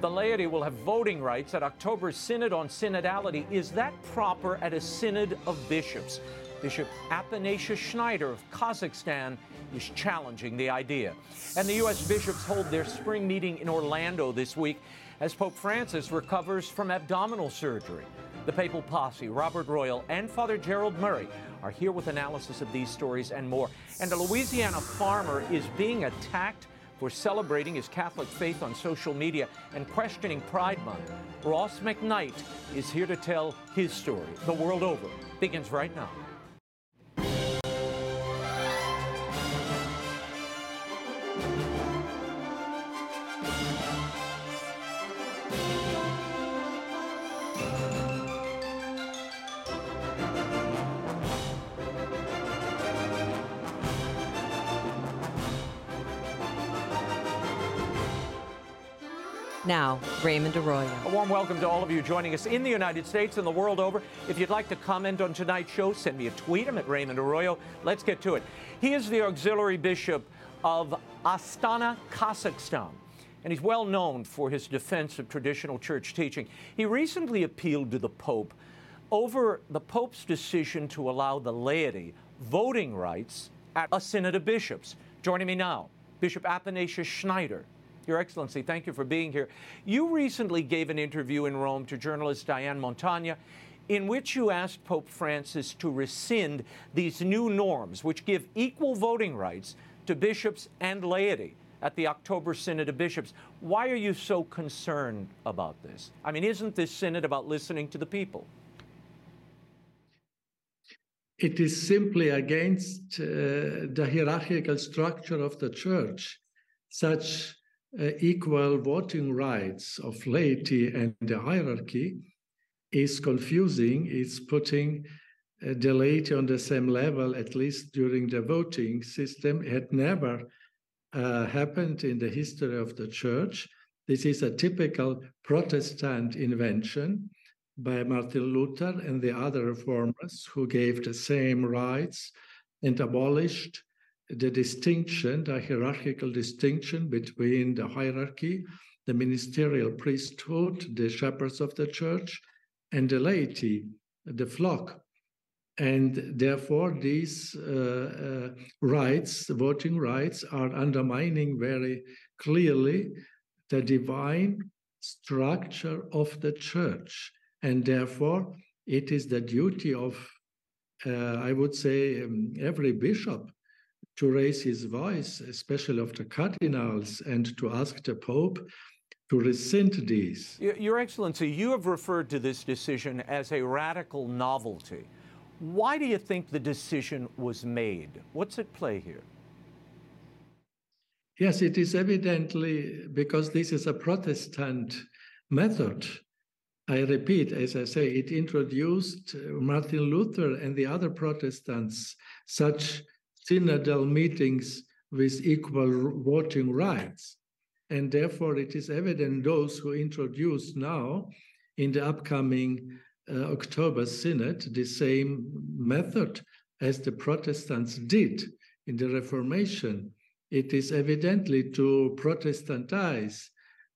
The laity will have voting rights at October's Synod on Synodality. Is that proper at a synod of bishops? Bishop Athanasius Schneider of Kazakhstan is challenging the idea. And the U.S. bishops hold their spring meeting in Orlando this week as Pope Francis recovers from abdominal surgery. The papal posse, Robert Royal and Father Gerald Murray, are here with analysis of these stories and more. And a Louisiana farmer is being attacked for celebrating his Catholic faith on social media and questioning Pride Month. Ross McKnight is here to tell his story. The world over begins right now. Now, Raymond Arroyo. A warm welcome to all of you joining us in the United States and the world over. If you'd like to comment on tonight's show, send me a tweet. I'm at Raymond Arroyo. Let's get to it. He is the auxiliary bishop of Astana, Kazakhstan and he's well known for his defense of traditional church teaching. He recently appealed to the Pope over the Pope's decision to allow the laity voting rights at a synod of bishops. Joining me now, Bishop Athanasius Schneider, your Excellency, thank you for being here. You recently gave an interview in Rome to journalist Diane Montagna in which you asked Pope Francis to rescind these new norms, which give equal voting rights to bishops and laity at the October Synod of Bishops. Why are you so concerned about this? I mean, isn't this synod about listening to the people? It is simply against uh, the hierarchical structure of the church. Such uh, equal voting rights of laity and the hierarchy is confusing. It's putting uh, the laity on the same level, at least during the voting system. It had never uh, happened in the history of the church. This is a typical Protestant invention by Martin Luther and the other reformers who gave the same rights and abolished the distinction, the hierarchical distinction between the hierarchy, the ministerial priesthood, the shepherds of the church, and the laity, the flock. And therefore, these uh, uh, rights, voting rights, are undermining very clearly the divine structure of the church. And therefore, it is the duty of, uh, I would say, um, every bishop to raise his voice, especially of the cardinals, and to ask the Pope to rescind these. Your Excellency, you have referred to this decision as a radical novelty. Why do you think the decision was made? What's at play here? Yes, it is evidently because this is a Protestant method. I repeat, as I say, it introduced Martin Luther and the other Protestants such synodal meetings with equal voting rights. And therefore, it is evident those who introduce now in the upcoming uh, October Synod the same method as the Protestants did in the Reformation. It is evidently to Protestantize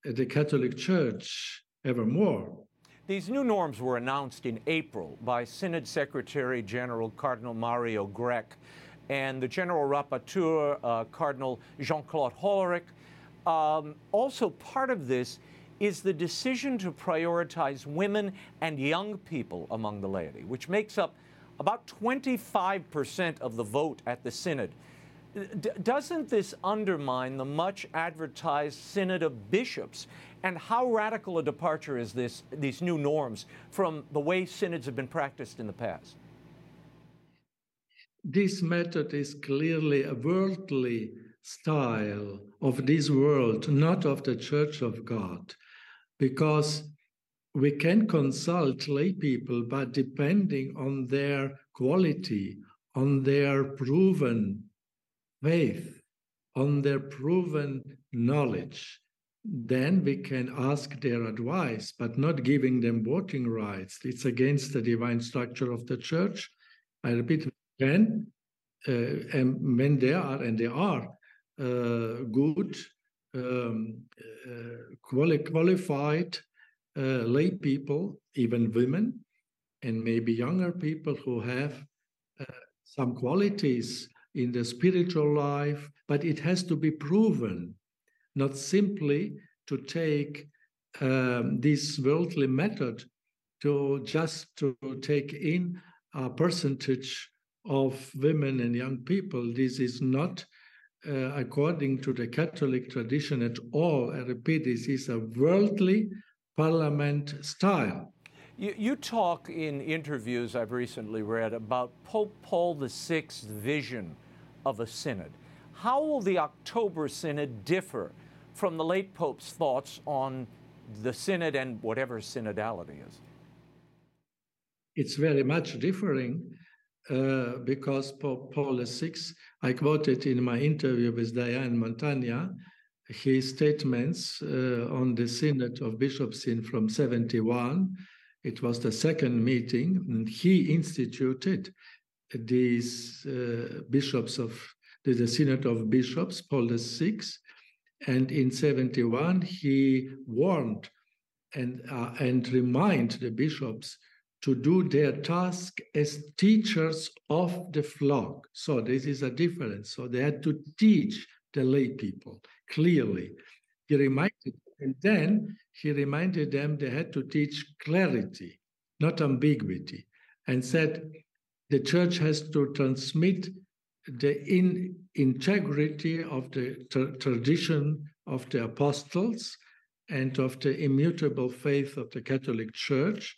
the Catholic Church evermore. These new norms were announced in April by Synod Secretary General Cardinal Mario Grech and the General Rapporteur, uh, Cardinal Jean Claude Hollerich. Um, also, part of this is the decision to prioritize women and young people among the laity, which makes up about 25% of the vote at the Synod. D- doesn't this undermine the much advertised Synod of Bishops? And how radical a departure is this, these new norms from the way synods have been practiced in the past? This method is clearly a worldly style of this world, not of the Church of God, because we can consult lay people, but depending on their quality, on their proven faith, on their proven knowledge, then we can ask their advice, but not giving them voting rights. It's against the divine structure of the church. I repeat, uh, and when there are, and there are, uh, good um, uh, quali- qualified lay people, even women, and maybe younger people who have some qualities in the spiritual life, but it has to be proven, not simply to take um, this worldly method to just to take in a percentage of women and young people. This is not uh, according to the Catholic tradition at all. I repeat, this is a worldly parliament style. You, you, talk in interviews I've recently read about Pope Paul VI's vision of a synod. How will the October synod differ from the late Pope's thoughts on the synod and whatever synodality is? It's very much differing uh, because Pope Paul VI, I quoted in my interview with Diane Montagna, his statements uh, on the Synod of Bishops in from 71. It was the second meeting, and he instituted these uh, bishops of the, the, Synod of Bishops, Paul VI, and in 71 he warned and uh, and remind the bishops to do their task as teachers of the flock. So this is a difference. So they had to teach the lay people clearly. He reminded, and then he reminded them they had to teach clarity, not ambiguity, and said the church has to transmit the in, integrity of the tra- tradition of the apostles and of the immutable faith of the Catholic Church.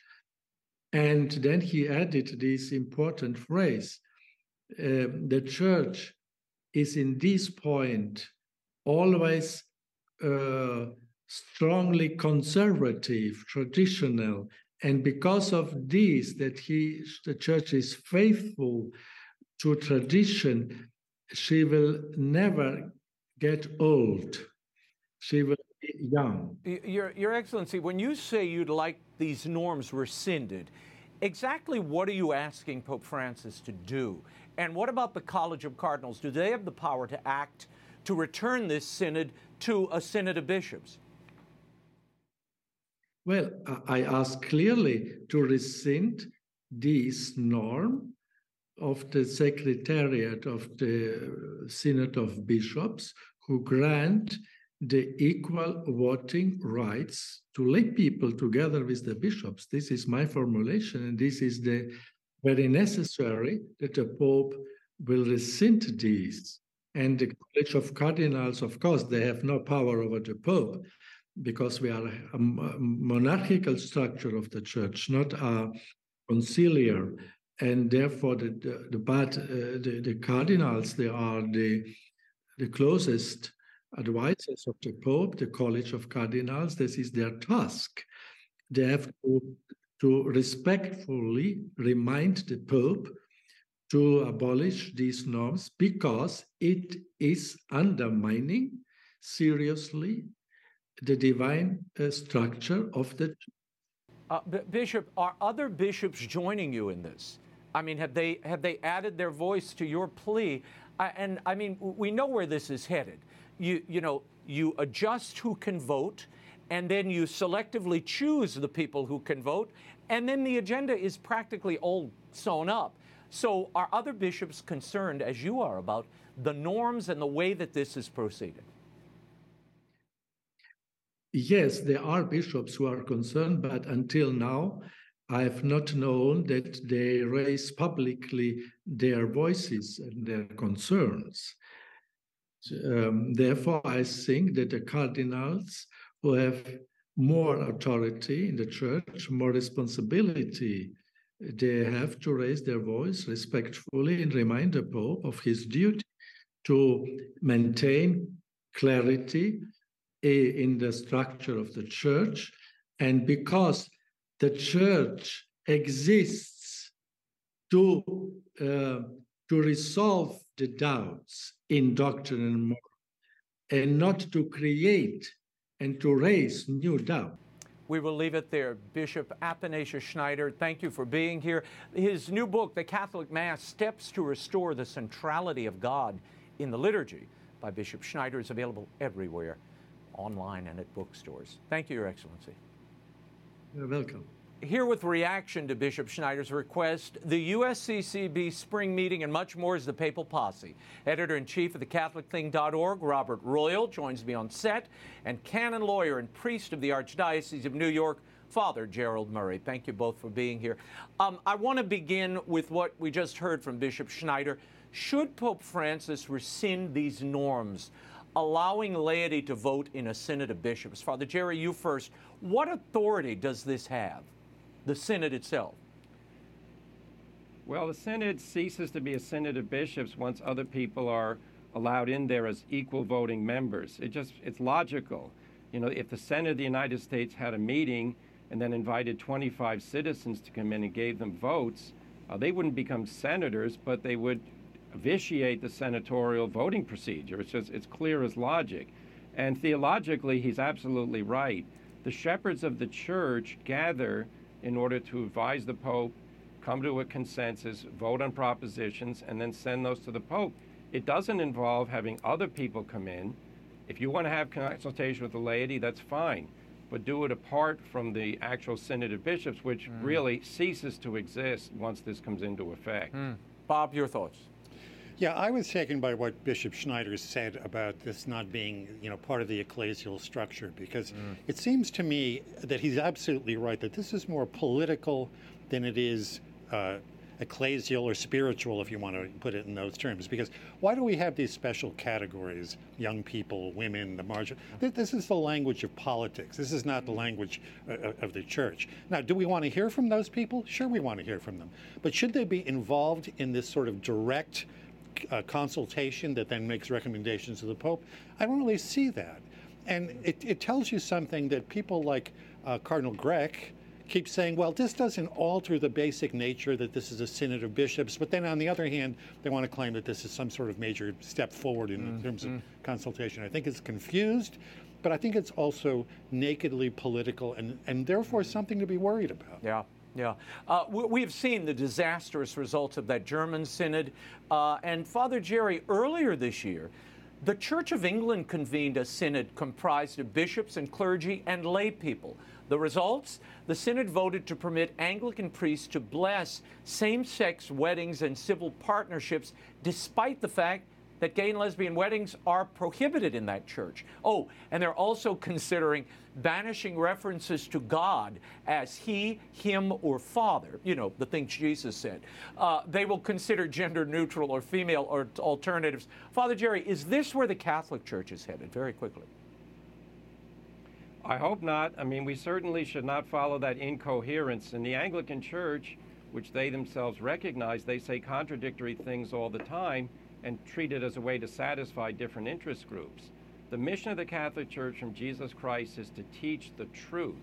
And then he added this important phrase uh, the church is in this point always uh, strongly conservative, traditional, and because of this, that he the church is faithful to tradition, she will never get old. She be young. Your, Your Excellency, when you say you'd like these norms rescinded, exactly what are you asking Pope Francis to do? And what about the College of Cardinals? Do they have the power to act to return this synod to a synod of bishops? Well, I ask clearly to rescind this norm of the Secretariat of the Synod of Bishops, who grant the equal voting rights to lay people together with the bishops. This is my formulation, and this is the very necessary that the Pope will rescind these. And the College of Cardinals, of course, they have no power over the Pope because we are a monarchical structure of the church, not a conciliar. And therefore, the, the, the but uh, the, the cardinals, they are the, the closest advisors of the Pope, the College of Cardinals. This is their task. They have to, to respectfully remind the Pope to abolish these norms because it is undermining seriously the divine uh, structure of the uh, bishop are other bishops joining you in this i mean have they have they added their voice to your plea and i mean we know where this is headed you you know you adjust who can vote and then you selectively choose the people who can vote and then the agenda is practically all sewn up so, are other bishops concerned, as you are, about the norms and the way that this is proceeded? Yes, there are bishops who are concerned, but until now, I have not known that they raise publicly their voices and their concerns. Um, therefore, I think that the cardinals who have more authority in the church, more responsibility they have to raise their voice respectfully and remind the Pope of his duty to maintain clarity in the structure of the church. And because the church exists to, uh, to resolve the doubts in doctrine and moral, and not to create and to raise new doubts. We will leave it there. Bishop Athanasius Schneider, thank you for being here. His new book, The Catholic Mass Steps to Restore the Centrality of God in the Liturgy, by Bishop Schneider, is available everywhere online and at bookstores. Thank you, Your Excellency. You're welcome. Here with reaction to Bishop Schneider's request, the USCCB spring meeting and much more is the Papal Posse. Editor in chief of the CatholicThing.org, Robert Royal, joins me on set, and canon lawyer and priest of the Archdiocese of New York, Father Gerald Murray. Thank you both for being here. Um, I want to begin with what we just heard from Bishop Schneider. Should Pope Francis rescind these norms, allowing laity to vote in a synod of bishops? Father Jerry, you first. What authority does this have? The synod itself? Well, the synod ceases to be a synod of bishops once other people are allowed in there as equal voting members. It just it's logical. You know, if the Senate of the United States had a meeting and then invited 25 citizens to come in and gave them votes, uh, they wouldn't become senators, but they would vitiate the senatorial voting procedure. It's just it's clear as logic. And theologically, he's absolutely right. The shepherds of the church gather in order to advise the Pope, come to a consensus, vote on propositions, and then send those to the Pope. It doesn't involve having other people come in. If you want to have consultation with the laity, that's fine, but do it apart from the actual Synod of Bishops, which mm. really ceases to exist once this comes into effect. Mm. Bob, your thoughts? Yeah, I was taken by what Bishop Schneider said about this not being, you know, part of the ecclesial structure because mm. it seems to me that he's absolutely right that this is more political than it is uh, ecclesial or spiritual, if you want to put it in those terms. Because why do we have these special categories? Young people, women, the margin. This is the language of politics. This is not the language uh, of the church. Now, do we want to hear from those people? Sure, we want to hear from them. But should they be involved in this sort of direct uh, consultation that then makes recommendations to the Pope. I don't really see that. And it, it tells you something that people like uh, Cardinal Grech keep saying, well, this doesn't alter the basic nature that this is a synod of bishops. But then on the other hand, they want to claim that this is some sort of major step forward in mm-hmm. terms of mm. consultation. I think it's confused, but I think it's also nakedly political and, and therefore something to be worried about. Yeah. Yeah. Uh, we, have seen the disastrous results of that German synod. Uh, and Father Jerry, earlier this year, the Church of England convened a synod comprised of bishops and clergy and lay people. The results? The synod voted to permit Anglican priests to bless same sex weddings and civil partnerships, despite the fact that gay and lesbian weddings are prohibited in that church. Oh, and they're also considering banishing references to God as He, Him, or Father, you know, the things Jesus said. Uh, they will consider gender neutral or female or alternatives. Father Jerry, is this where the Catholic Church is headed? Very quickly. I hope not. I mean, we certainly should not follow that incoherence. In the Anglican Church, which they themselves recognize, they say contradictory things all the time and treat it as a way to satisfy different interest groups. The mission of the Catholic Church from Jesus Christ is to teach the truth.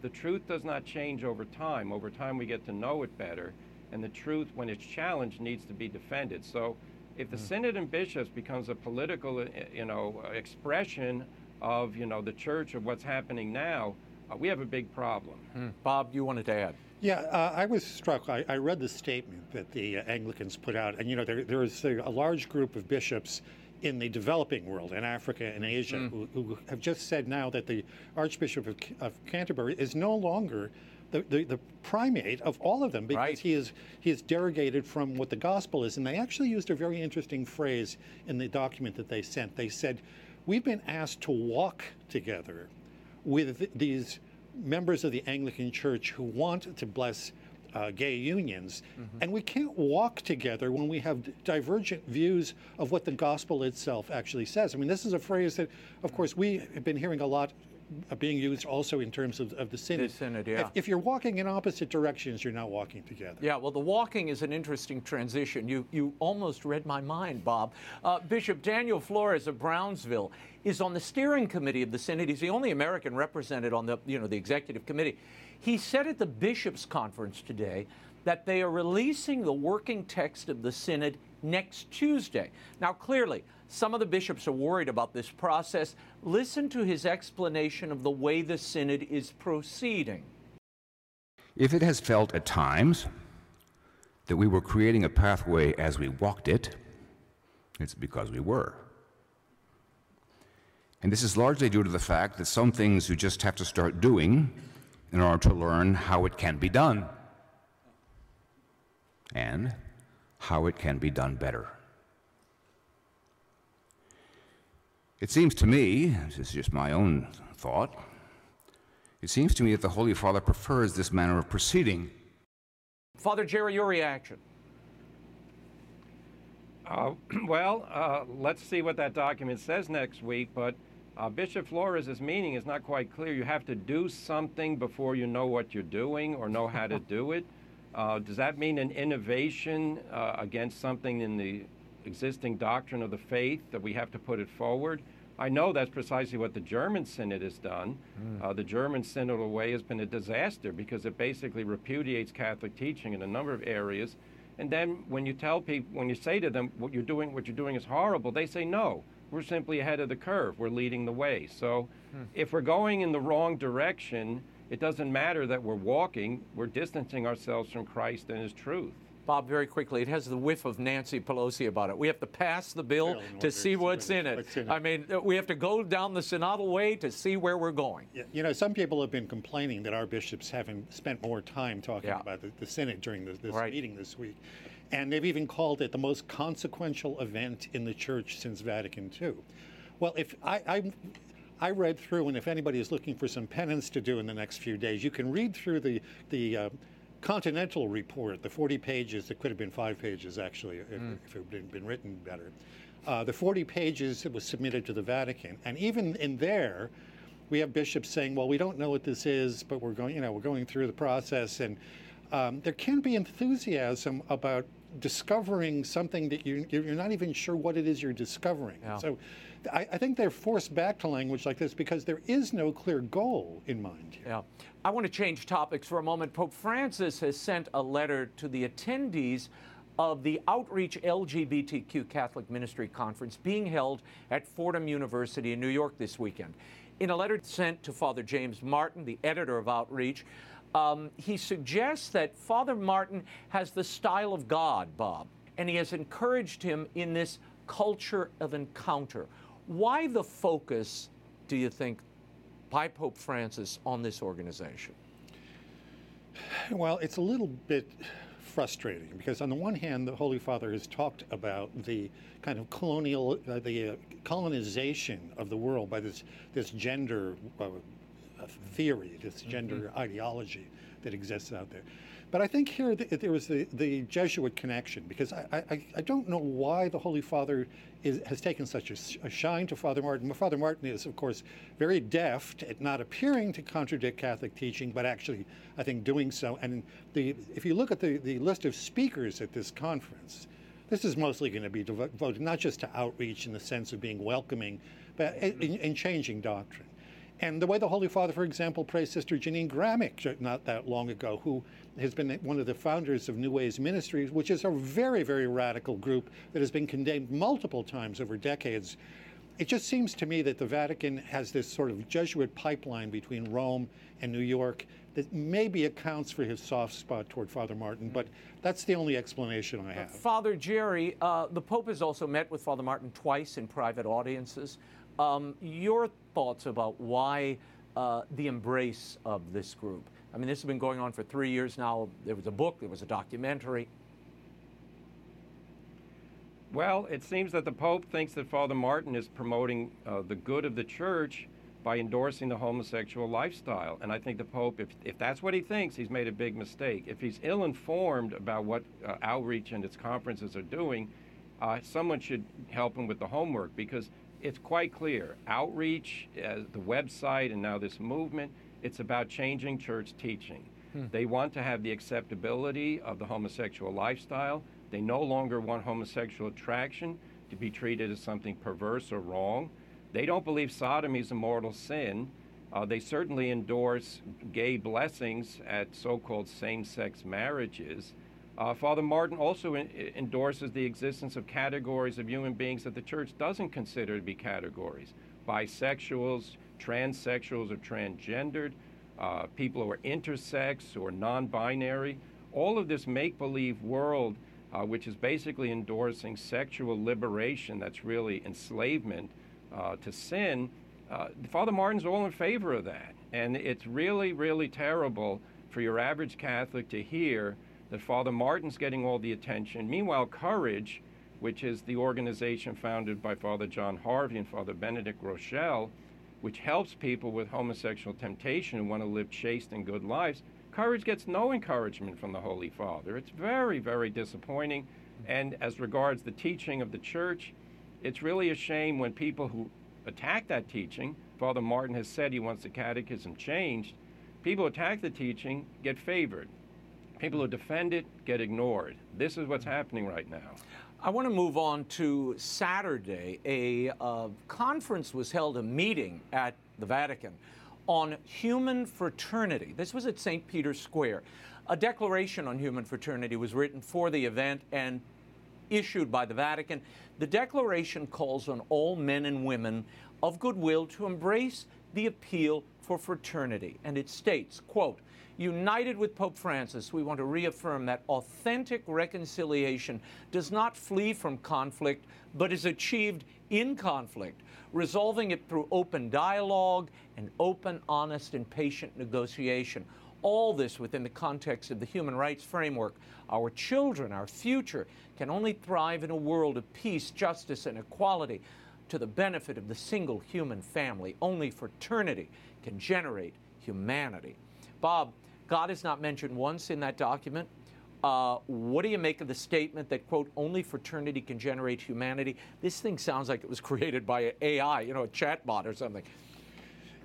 The truth does not change over time. Over time, we get to know it better, and the truth, when it's challenged, needs to be defended. So, if the mm. Synod and bishops becomes a political, uh, you know, expression of, you know, the church of what's happening now, uh, we have a big problem. Mm. Bob, you wanted to add? Yeah, uh, I was struck. I, I, read the statement that the uh, Anglicans put out, and you know, there, there is a, a large group of bishops in the developing world, in Africa and Asia, mm. who, who, have just said now that the Archbishop of, of Canterbury is no longer the, the, the, primate of all of them because right. he is he is derogated from what the gospel is. And they actually used a very interesting phrase in the document that they sent. They said, "We've been asked to walk together with these members of the Anglican Church who want to bless uh, gay unions. Mm-hmm. And we can't walk together when we have divergent views of what the gospel itself actually says. I mean, this is a phrase that, of course, we have been hearing a lot being used also in terms of, of the synod. The synod, yeah. If, if, you're walking in opposite directions, you're not walking together. Yeah, well, the walking is an interesting transition. You, you almost read my mind, Bob. Uh, Bishop Daniel Flores of Brownsville is on the steering committee of the synod. He's the only American represented on the, you know, the executive committee. He said at the bishops' conference today that they are releasing the working text of the synod next Tuesday. Now, clearly, some of the bishops are worried about this process. Listen to his explanation of the way the synod is proceeding. If it has felt at times that we were creating a pathway as we walked it, it's because we were. And this is largely due to the fact that some things you just have to start doing in order to learn how it can be done and how it can be done better. It seems to me, this is just my own thought, it seems to me that the Holy Father prefers this manner of proceeding. Father Jerry, your reaction? Uh, well, uh, let's see what that document says next week, but uh, Bishop Flores' meaning is not quite clear. You have to do something before you know what you're doing or know how to do it. Uh, does that mean an innovation uh, against something in the existing doctrine of the faith that we have to put it forward? I know that's precisely what the German Synod has done. Mm. Uh, the German Synodal way has been a disaster because it basically repudiates Catholic teaching in a number of areas. And then when you tell people, when you say to them, what you're doing, what you're doing is horrible, they say no. We're simply ahead of the curve. We're leading the way. So, hmm. if we're going in the wrong direction, it doesn't matter that we're walking. We're distancing ourselves from Christ and His truth. Bob, very quickly, it has the whiff of Nancy Pelosi about it. We have to pass the bill to see what's in, it. what's in it. I mean, we have to go down the synodal way to see where we're going. Yeah, you know, some people have been complaining that our bishops haven't spent more time talking yeah. about the, the Synod during the, this right. meeting this week. And they've even called it the most consequential event in the church since Vatican II. Well, if I, I I read through, and if anybody is looking for some penance to do in the next few days, you can read through the the uh, Continental report, the 40 pages, it could have been five pages actually if, mm. if it had been written better. Uh, the 40 pages that was submitted to the Vatican, and even in there, we have bishops saying, "Well, we don't know what this is, but we're going, you know, we're going through the process." And um, there can be enthusiasm about discovering something that you, you're not even sure what it is you're discovering. Yeah. So I, I, think they're forced back to language like this because there is no clear goal in mind here. Yeah. I want to change topics for a moment. Pope Francis has sent a letter to the attendees of the Outreach LGBTQ Catholic Ministry Conference being held at Fordham University in New York this weekend. In a letter sent to Father James Martin, the editor of Outreach, um, he suggests that Father Martin has the style of God, Bob, and he has encouraged him in this culture of encounter. Why the focus, do you think, by Pope Francis on this organization? Well, it's a little bit frustrating because on the one hand, the Holy Father has talked about the kind of colonial, uh, the uh, colonization of the world by this this gender uh, theory, this gender mm-hmm. ideology that exists out there. But I think here there was the, the Jesuit connection because I, I, I don't know why the Holy Father is, has taken such a, a, shine to Father Martin. Father Martin is, of course, very deft at not appearing to contradict Catholic teaching, but actually, I think, doing so. And the, if you look at the, the list of speakers at this conference, this is mostly going to be devoted not just to outreach in the sense of being welcoming, but in, in changing doctrine. And the way the Holy Father, for example, praised Sister Jeannine Gramick not that long ago, who has been one of the founders of New Ways Ministries, which is a very, very radical group that has been condemned multiple times over decades. It just seems to me that the Vatican has this sort of Jesuit pipeline between Rome and New York that maybe accounts for his soft spot toward Father Martin, but that's the only explanation I have. Father Jerry, uh, the Pope has also met with Father Martin twice in private audiences. Um, your thoughts about why uh, the embrace of this group? I mean, this has been going on for three years now. There was a book, there was a documentary. Well, it seems that the Pope thinks that Father Martin is promoting uh, the good of the church by endorsing the homosexual lifestyle. And I think the Pope, if, if that's what he thinks, he's made a big mistake. If he's ill informed about what uh, outreach and its conferences are doing, uh, someone should help him with the homework because it's quite clear. Outreach, uh, the website, and now this movement, it's about changing church teaching. Hmm. They want to have the acceptability of the homosexual lifestyle. They no longer want homosexual attraction to be treated as something perverse or wrong. They don't believe sodomy is a mortal sin. Uh, they certainly endorse gay blessings at so called same sex marriages. Uh, Father Martin also in, endorses the existence of categories of human beings that the church doesn't consider to be categories bisexuals, transsexuals, or transgendered, uh, people who are intersex or non binary. All of this make believe world, uh, which is basically endorsing sexual liberation, that's really enslavement uh, to sin, Uh, Father Martin's all in favor of that. And it's really, really terrible for your average Catholic to hear that Father Martin's getting all the attention. Meanwhile, Courage, which is the organization founded by Father John Harvey and Father Benedict Groeschel, which helps people with homosexual temptation who want to live chaste and good lives, Courage gets no encouragement from the Holy Father. It's very, very disappointing. And as regards the teaching of the Church, it's really a shame when people who attack that teaching, Father Martin has said he wants the catechism changed, people who attack the teaching get favored. People who defend it get ignored. This is what's mm. happening right now. I want to move on to Saturday. A uh, conference was held, a meeting at the Vatican on human fraternity. This was at St. Peter's Square. A declaration on human fraternity was written for the event and issued by the Vatican. The declaration calls on all men and women of goodwill to embrace the appeal for fraternity. And it states, quote, United with Pope Francis, we want to reaffirm that authentic reconciliation does not flee from conflict, but is achieved in conflict, resolving it through open dialogue and open, honest, and patient negotiation. All this within the context of the human rights framework. Our children, our future, can only thrive in a world of peace, justice, and equality to the benefit of the single human family. Only fraternity can generate humanity. Bob, God is not mentioned once in that document. Uh, what do you make of the statement that, quote, only fraternity can generate humanity? This thing sounds like it was created by AI, you know, a chatbot or something.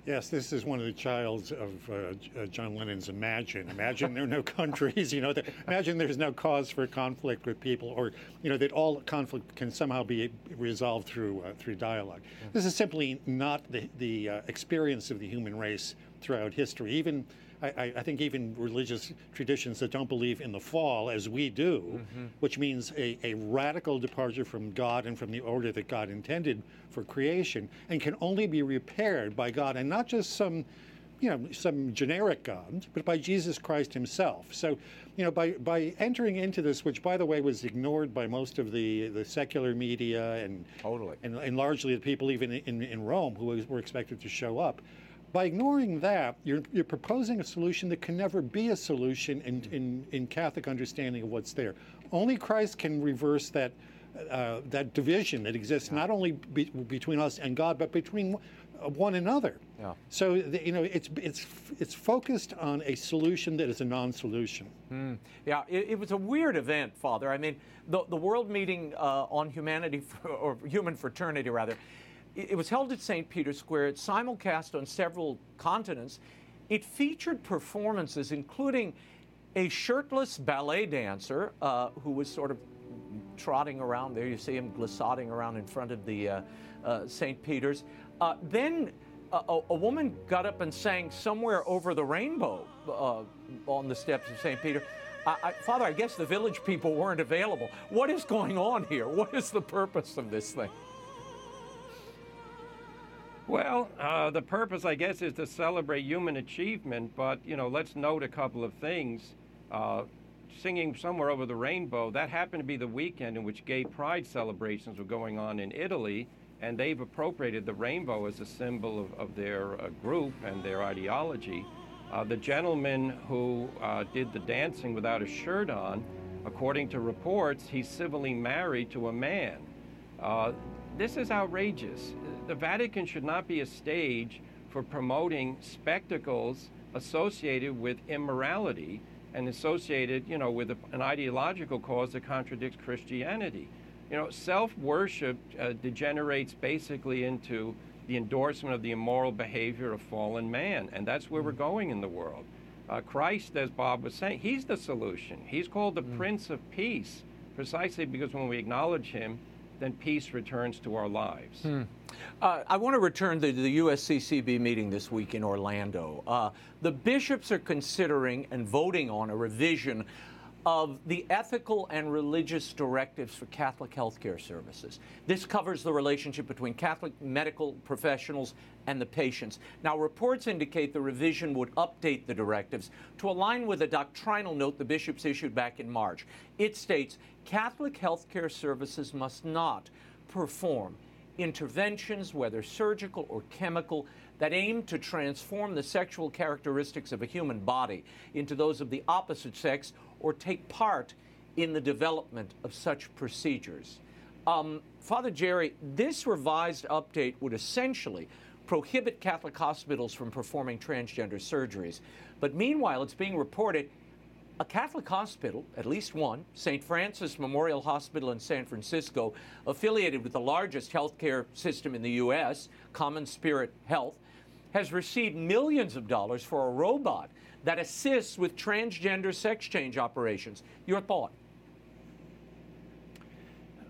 Yes, this is one of the childs of uh, uh, John Lennon's Imagine. Imagine there are no countries, you know, that, imagine there's no cause for conflict with people, or, you know, that all conflict can somehow be resolved through, uh, through dialogue. Yeah. This is simply not the, the uh, experience of the human race throughout history. Even I, I, think even religious traditions that don't believe in the fall, as we do, mm-hmm. which means a, a, radical departure from God and from the order that God intended for creation, and can only be repaired by God, and not just some, you know, some generic God, but by Jesus Christ Himself. So, you know, by by entering into this, which by the way was ignored by most of the the secular media and totally, and, and largely the people even in, in Rome who were expected to show up by ignoring that, you're, you're proposing a solution that can never be a solution in, in, in Catholic understanding of what's there. Only Christ can reverse that, uh, that division that exists not only be, between us and God, but between one another. Yeah. So the, you know it's it's it's focused on a solution that is a non-solution. Mm. Yeah, it, it, was a weird event, Father. I mean, the the World Meeting uh, on Humanity or Human Fraternity, rather, it was held at St. Peter's Square. It's simulcast on several continents. It featured performances, including a shirtless ballet dancer uh, who was sort of trotting around there. You see him glissading around in front of the uh, uh, St. Peter's. Uh, then a, a, woman got up and sang somewhere over the rainbow uh, on the steps of St. Peter. I, I, Father, I guess the village people weren't available. What is going on here? What is the purpose of this thing? Well, uh, the purpose, I guess, is to celebrate human achievement, but, you know, let's note a couple of things. Uh, singing Somewhere Over the Rainbow, that happened to be the weekend in which gay pride celebrations were going on in Italy, and they've appropriated the rainbow as a symbol of, of their uh, group and their ideology. Uh, the gentleman who uh, did the dancing without a shirt on, according to reports, he's civilly married to a man. Uh, this is outrageous. The Vatican should not be a stage for promoting spectacles associated with immorality and associated, you know, with a, an ideological cause that contradicts Christianity. You know, self-worship uh, degenerates basically into the endorsement of the immoral behavior of fallen man, and that's where mm. we're going in the world. Uh, Christ, as Bob was saying, he's the solution. He's called the mm. Prince of Peace, precisely because when we acknowledge him, then peace returns to our lives. Hmm. Uh, I want to return to the USCCB meeting this week in Orlando. Uh, the bishops are considering and voting on a revision of the ethical and religious directives for Catholic healthcare services. This covers the relationship between Catholic medical professionals and the patients. Now, reports indicate the revision would update the directives to align with a doctrinal note the bishops issued back in March. It states Catholic healthcare services must not perform interventions, whether surgical or chemical, that aim to transform the sexual characteristics of a human body into those of the opposite sex or take part in the development of such procedures. Um, Father Jerry, this revised update would essentially prohibit Catholic hospitals from performing transgender surgeries. But meanwhile, it's being reported a Catholic hospital, at least one, St. Francis Memorial Hospital in San Francisco, affiliated with the largest healthcare system in the U.S., Common Spirit Health, has received millions of dollars for a robot that assists with transgender sex change operations. Your thought?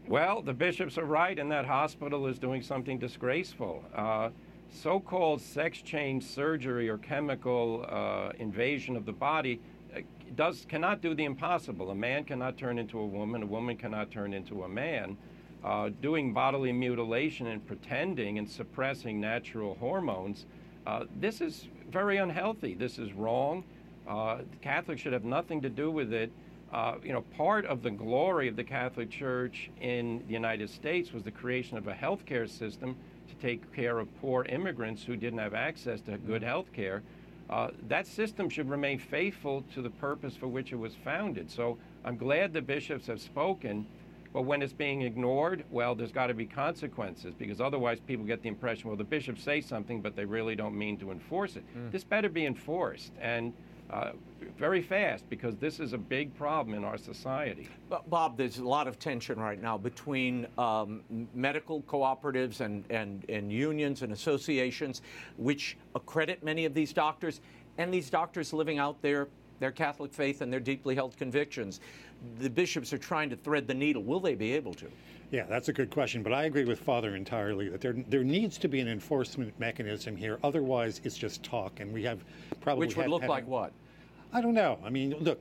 Well, the bishops are right, and that hospital is doing something disgraceful. Uh, so called sex change surgery or chemical uh, invasion of the body does, cannot do the impossible. A man cannot turn into a woman, a woman cannot turn into a man. Uh, doing bodily mutilation and pretending and suppressing natural hormones, uh, this is very unhealthy. This is wrong. Uh, Catholics should have nothing to do with it. Uh, you know, part of the glory of the Catholic Church in the United States was the creation of a health care system to take care of poor immigrants who didn't have access to good health care. Uh, that system should remain faithful to the purpose for which it was founded. So I'm glad the bishops have spoken, but when it's being ignored, well, there's got to be consequences because otherwise people get the impression, well, the bishops say something, but they really don't mean to enforce it. Mm. This better be enforced. And uh, very fast because this is a big problem in our society. But Bob, there's a lot of tension right now between um, medical cooperatives and, and, and unions and associations, which accredit many of these doctors, and these doctors living out their, their Catholic faith and their deeply held convictions. The bishops are trying to thread the needle. Will they be able to? Yeah, that's a good question, but I agree with Father entirely that there there needs to be an enforcement mechanism here. Otherwise, it's just talk, and we have probably Which would had- look had- like what? I don't know. I mean, look,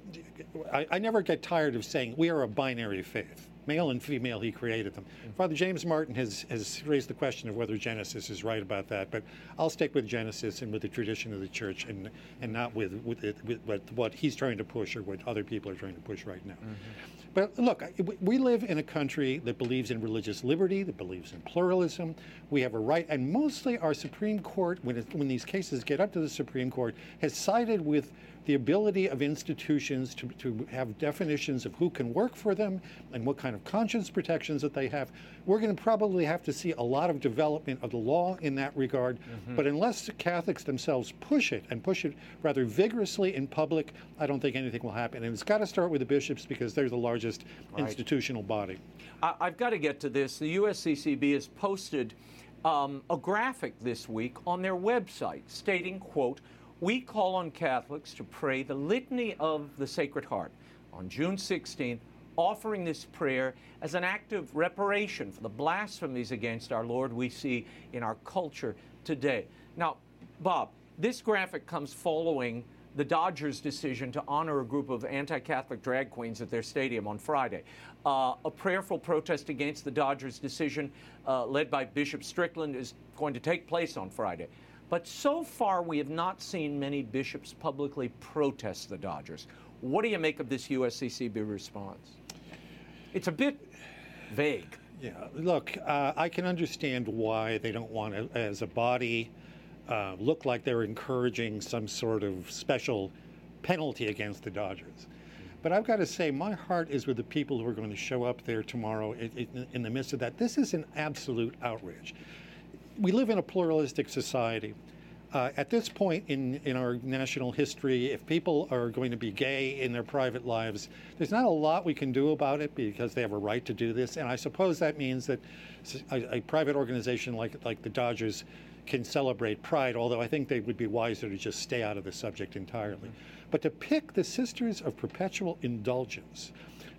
I, I never get tired of saying we are a binary faith. Male and female, he created them. Mm. Father James Martin has, has raised the question of whether Genesis is right about that, but I'll stick with Genesis and with the tradition of the church and, and not with, with, it, with what, what he's trying to push or what other people are trying to push right now. Mm-hmm. But look, we- we live in a country that believes in religious liberty, that believes in pluralism. We have a right, and mostly our Supreme Court, when, it, when these cases get up to the Supreme Court, has sided with the ability of institutions to, to have definitions of who can work for them and what kind of conscience protections that they have. We're going to probably have to see a lot of development of the law in that regard. But unless the Catholics themselves push it and push it rather vigorously in public, I don't think anything will happen. And it's got to start with the bishops because they're the largest institutional body. I, I've got to get to this. The USCCB has posted um, a graphic this week on their website stating, quote, we call on Catholics to pray the Litany of the Sacred Heart on June 16th, offering this prayer as an act of reparation for the blasphemies against our Lord we see in our culture today. Now, Bob, this graphic comes following the Dodgers' decision to honor a group of anti Catholic drag queens at their stadium on Friday. Uh, a prayerful protest against the Dodgers' decision, uh, led by Bishop Strickland, is going to take place on Friday. But so far, we have not seen many bishops publicly protest the Dodgers. What do you make of this USCCB response? It's a bit vague. Yeah, look, uh, I can understand why they don't want to, as a body, uh, look like they're encouraging some sort of special penalty against the Dodgers. But I've got to say, my heart is with the people who are going to show up there tomorrow in, in, in the midst of that. This is an absolute outrage. We live in a pluralistic society. Uh, at this point in, in our national history, if people are going to be gay in their private lives, there's not a lot we can do about it because they have a right to do this. And I suppose that means that a private organization like, like the Dodgers can celebrate pride, although I think they would be wiser to just stay out of the subject entirely. But to pick the Sisters of Perpetual Indulgence,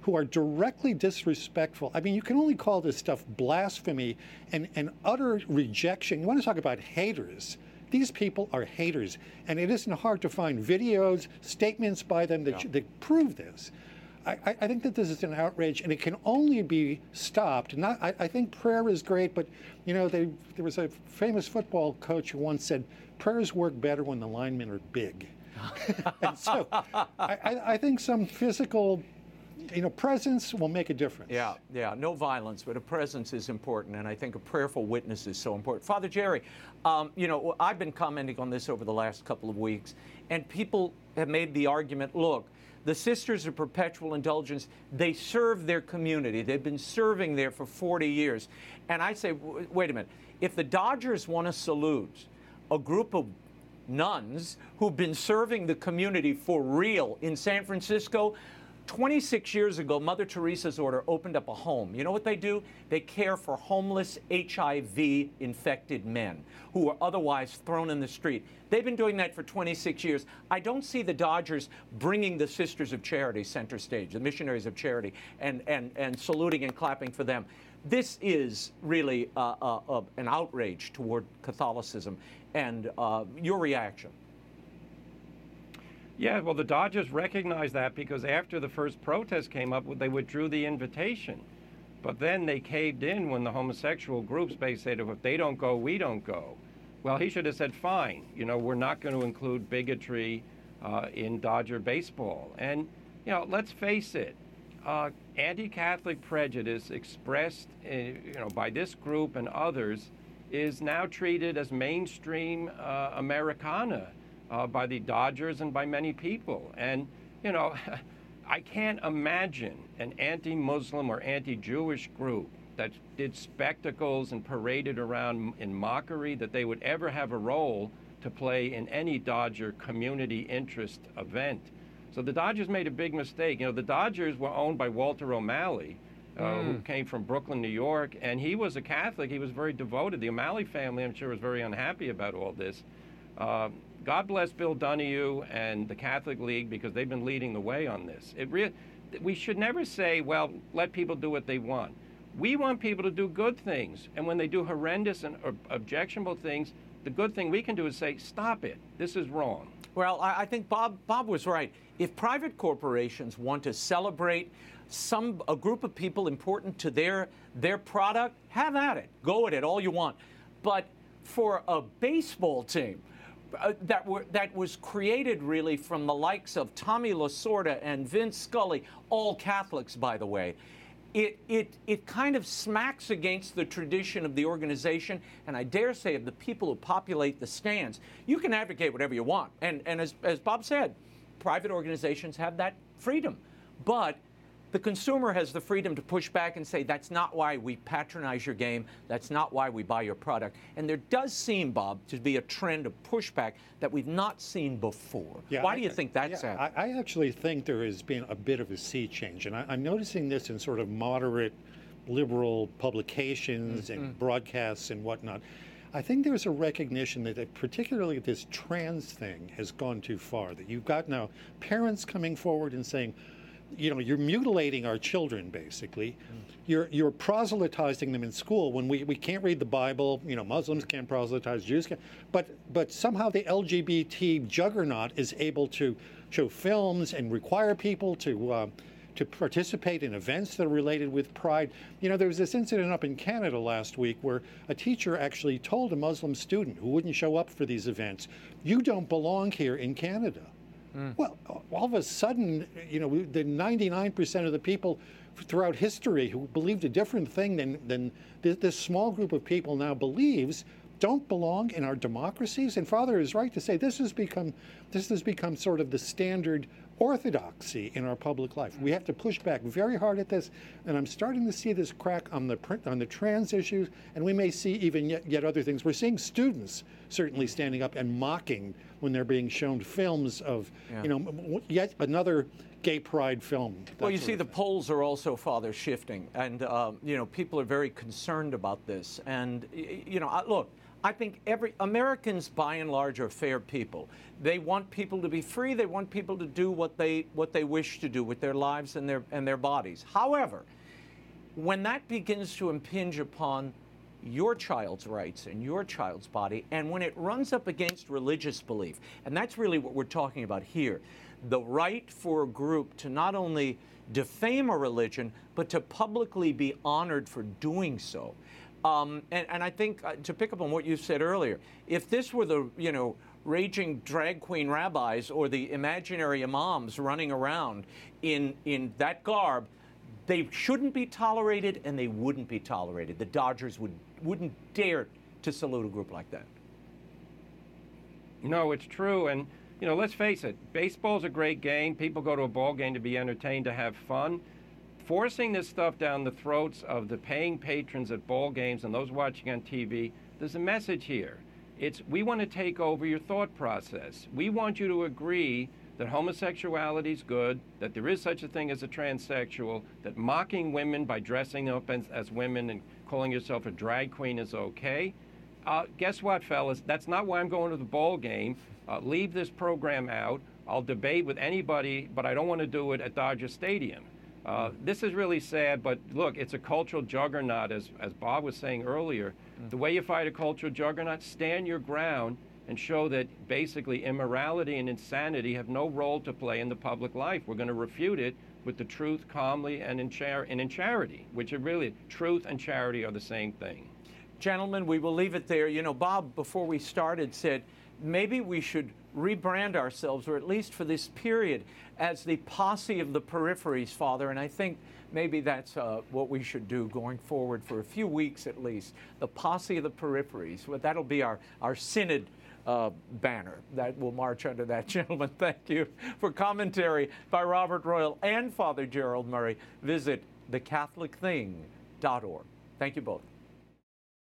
who are directly disrespectful. I mean, you can only call this stuff blasphemy and, and utter rejection. You want to talk about haters. These people are haters, and it isn't hard to find videos, statements by them that, that prove this. I, I- I think that this is an outrage, and it can only be stopped. Not, I, I think prayer is great, but you know, they, there was a famous football coach who once said, "Prayers work better when the linemen are big." and so, I, I, I think some physical you know, presence will make a difference. Yeah, yeah, no violence, but a presence is important, and I think a prayerful witness is so important. Father Jerry, um, you know, I've been commenting on this over the last couple of weeks, and people have made the argument look, the Sisters of Perpetual Indulgence, they serve their community. They've been serving there for 40 years. And I say, wait a minute, if the Dodgers want to salute a group of nuns who've been serving the community for real in San Francisco, 26 years ago, Mother Teresa's order opened up a home. You know what they do? They care for homeless HIV infected men who are otherwise thrown in the street. They've been doing that for 26 years. I don't see the Dodgers bringing the Sisters of Charity center stage, the missionaries of charity, and, and, and saluting and clapping for them. This is really uh, uh, uh, an outrage toward Catholicism. And uh, your reaction? Yeah, well, the Dodgers recognized that because after the first protest came up, they withdrew the invitation. But then they caved in when the homosexual groups basically said, if they don't go, we don't go. Well, he should have said, fine, you know, we're not going to include bigotry uh, in Dodger baseball. And, you know, let's face it, uh, anti-Catholic prejudice expressed, in, you know, by this group and others is now treated as mainstream uh, Americana uh, by the Dodgers and by many people. And, you know, I can't imagine an anti Muslim or anti Jewish group that did spectacles and paraded around in mockery that they would ever have a role to play in any Dodger community interest event. So the Dodgers made a big mistake. You know, the Dodgers were owned by Walter O'Malley, uh, mm. who came from Brooklyn, New York, and he was a Catholic. He was very devoted. The O'Malley family, I'm sure, was very unhappy about all this. Uh, God bless Bill Donohue and the Catholic League because they've been leading the way on this. It re- we should never say, well, let people do what they want. We want people to do good things, and when they do horrendous and objectionable things, the good thing we can do is say, stop it. This is wrong. Well, I, think Bob Bob was right. If private corporations want to celebrate some a group of people important to their their product, have at it. Go at it all you want. But for a baseball team uh, that were that was created really from the likes of Tommy Lasorda and Vince Scully, all Catholics, by the way. It, it, it kind of smacks against the tradition of the organization, and I dare say of the people who populate the stands. You can advocate whatever you want, and, and as, as Bob said, private organizations have that freedom. But the consumer has the freedom to push back and say, that's not why we patronize your game. That's not why we buy your product. And there does seem, Bob, to be a trend of pushback that we've not seen before. Yeah, why I, do you think that's yeah, I, I, actually think there has been a bit of a sea change. And I, am noticing this in sort of moderate liberal publications mm-hmm. and broadcasts and whatnot. I think there's a recognition that, particularly this trans thing has gone too far. That you've got now parents coming forward and saying, you know, you're mutilating our children, basically. Mm. You're, you're proselytizing them in school when we, we can't read the Bible. You know, Muslims can't proselytize, Jews can't. But, but somehow the LGBT juggernaut is able to show films and require people to, uh, to participate in events that are related with pride. You know, there was this incident up in Canada last week where a teacher actually told a Muslim student who wouldn't show up for these events, you don't belong here in Canada. Mm. Well, all of a sudden, you know, the 99% of the people throughout history who believed a different thing than, than this, this small group of people now believes don't belong in our democracies. And Father is right to say this has become this has become sort of the standard orthodoxy in our public life. We have to push back very hard at this, and I'm starting to see this crack on the print, on the trans issues, and we may see even yet, yet other things. We're seeing students certainly standing up and mocking when they're being shown films of, yeah. you know, yet another gay pride film. Well, you see, the polls are also, Father, shifting, and uh, you know, people are very concerned about this. And you know, look. I think every Americans, by and large, are fair people. They want people to be free. They want people to do what they what they wish to do with their lives and their and their bodies. However, when that begins to impinge upon your child's rights and your child's body, and when it runs up against religious belief, and that's really what we're talking about here the right for a group to not only defame a religion, but to publicly be honored for doing so. Um, and, and, I think uh, to pick up on what you said earlier, if this were the you know raging drag queen rabbis or the imaginary imams running around in, in that garb, they shouldn't be tolerated and they wouldn't be tolerated. The Dodgers would, wouldn't dare to salute a group like that. No, it's true. And, you know, let's face it, baseball's a great game. People go to a ball game to be entertained, to have fun. Forcing this stuff down the throats of the paying patrons at ball games and those watching on TV, there's a message here. It's we want to take over your thought process. We want you to agree that homosexuality is good, that there is such a thing as a transsexual, that mocking women by dressing up as, as women and calling yourself a drag queen is okay. Uh, guess what, fellas? That's not why I'm going to the ball game. Uh, leave this program out. I'll debate with anybody, but I don't want to do it at Dodger Stadium. Uh, this is really sad, but look, it's a cultural juggernaut, as, as Bob was saying earlier. Mm. The way you fight a cultural juggernaut, stand your ground and show that basically immorality and insanity have no role to play in the public life. We're going to refute it with the truth calmly and in, char- and in charity, which are really truth and charity are the same thing. Gentlemen, we will leave it there. You know, Bob, before we started, said maybe we should rebrand ourselves, or at least for this period, as the posse of the peripheries, Father. And I think maybe that's uh, what we should do going forward for a few weeks at least. The posse of the peripheries. Well, that'll be our, our synod. Uh, banner that will march under that. Gentlemen, thank you for commentary by Robert Royal and Father Gerald Murray. Visit thecatholicthing.org. Thank you both.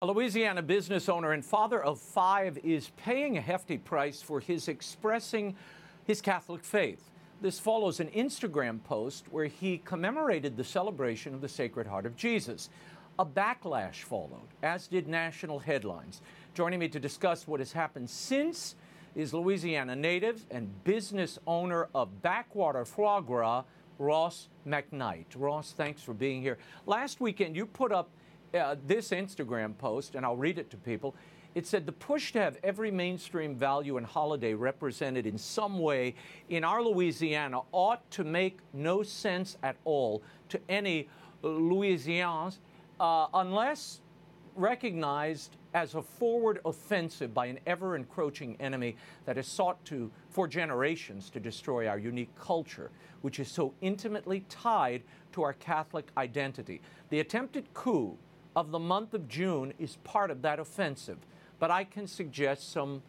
A Louisiana business owner and father of five is paying a hefty price for his expressing his Catholic faith. This follows an Instagram post where he commemorated the celebration of the Sacred Heart of Jesus. A backlash followed, as did national headlines. Joining me to discuss what has happened since is Louisiana native and business owner of Backwater Foie Gras, Ross McKnight. Ross, thanks for being here. Last weekend, you put up uh, this Instagram post, and I'll read it to people. It said the push to have every mainstream value and holiday represented in some way in our Louisiana ought to make no sense at all to any Louisians uh, unless recognized as a forward offensive by an ever encroaching enemy that has sought to, for generations, to destroy our unique culture, which is so intimately tied to our Catholic identity. The attempted coup of the month of June is part of that offensive. But I can suggest some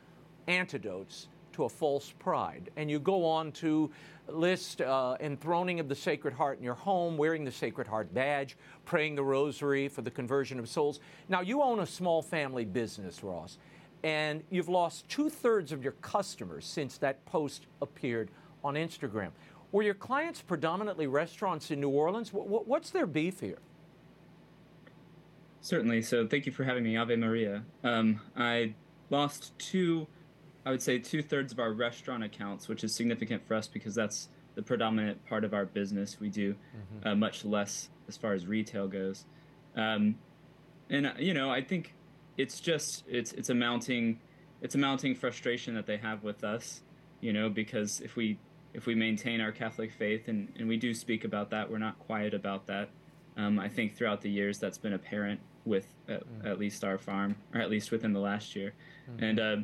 antidotes to a false pride. And you go on to list uh, enthroning of the Sacred Heart in your home, wearing the Sacred Heart badge, praying the rosary for the conversion of souls. Now, you own a small family business, Ross, and you've lost two thirds of your customers since that post appeared on Instagram. Were your clients predominantly restaurants in New Orleans? What's their beef here? Certainly. So thank you for having me, Ave Maria. Um, I lost two, I would say two thirds of our restaurant accounts, which is significant for us because that's the predominant part of our business. We do mm-hmm. uh, much less as far as retail goes. Um, and uh, you know, I think it's just it's it's a mounting it's a mounting frustration that they have with us. You know, because if we if we maintain our Catholic faith and, and we do speak about that, we're not quiet about that. Um, I think throughout the years that's been apparent with at, mm. at, least our farm, or at least within the last year. Mm-hmm. And uh,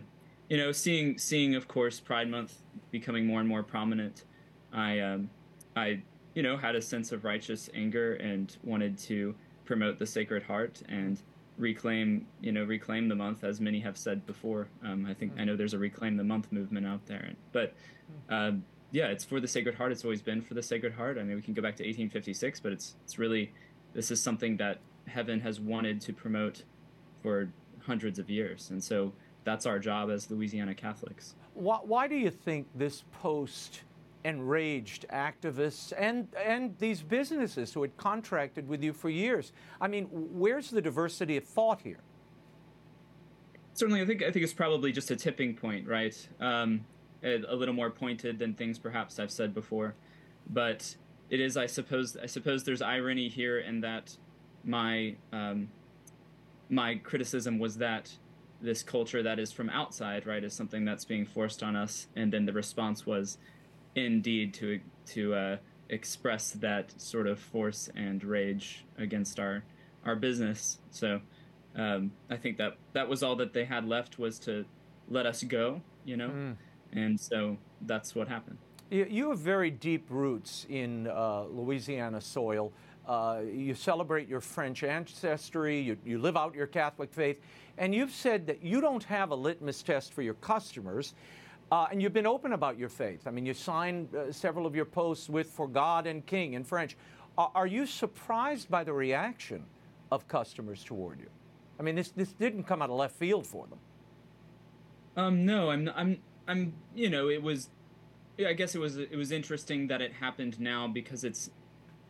you know, seeing seeing of course Pride Month becoming more and more prominent, I um, I you know had a sense of righteous anger and wanted to promote the Sacred Heart and reclaim you know reclaim the month as many have said before. Um, I think mm-hmm. I know there's a reclaim the month movement out there, but. Uh, yeah, it's for the Sacred Heart. It's always been for the Sacred Heart. I mean, we can go back to 1856, but it's it's really this is something that heaven has wanted to promote for hundreds of years. And so that's our job as Louisiana Catholics. Why, why do you think this post enraged activists and, and these businesses who had contracted with you for years? I mean, where's the diversity of thought here? Certainly, I think I think it's probably just a tipping point, right? Um, a, a little more pointed than things perhaps I've said before, but it is, I suppose, I suppose there's irony here in that my um, my criticism was that this culture that is from outside, right, is something that's being forced on us, and then the response was, indeed, to to uh, express that sort of force and rage against our our business. So um, I think that that was all that they had left was to let us go, you know, mm. and so that's what happened. You have very deep roots in uh, Louisiana soil. Uh, you celebrate your French ancestry, you, you live out your Catholic faith, and you've said that you don't have a litmus test for your customers. Uh, and you've been open about your faith. I mean, you signed uh, several of your posts with For God and King in French. are you surprised by the reaction of customers toward you? I mean, this, this didn't come out of left field for them. Um, no, I'm, I'm, I'm, you know, it was, I guess it was, it was interesting that it happened now because it's,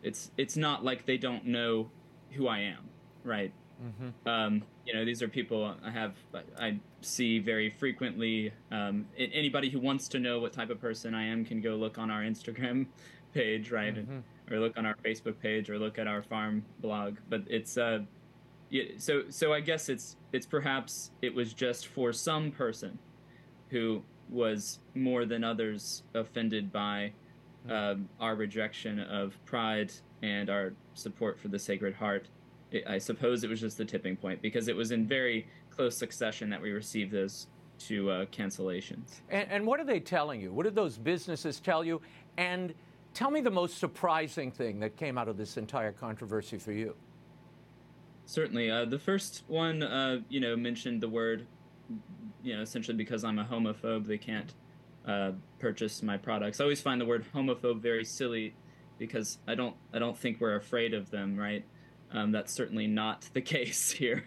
it's, it's not like they don't know who I am, right? Mm-hmm. Um, you know, these are people I have I see very frequently. Um, anybody who wants to know what type of person I am can go look on our Instagram page, right, mm-hmm. or look on our Facebook page, or look at our farm blog. But it's uh, yeah, so so I guess it's it's perhaps it was just for some person who was more than others offended by uh, our rejection of pride and our support for the Sacred Heart I suppose it was just the tipping point because it was in very close succession that we received those two uh, cancellations. And, and, what are they telling you? What did those businesses tell you? And tell me the most surprising thing that came out of this entire controversy for you. Certainly, uh, the first one, uh, you know, mentioned the word, you know, essentially because I'm a homophobe, they can't uh, purchase my products. I always find the word homophobe very silly because I don't, I don't think we're afraid of them, right? Um, that's certainly not the case here.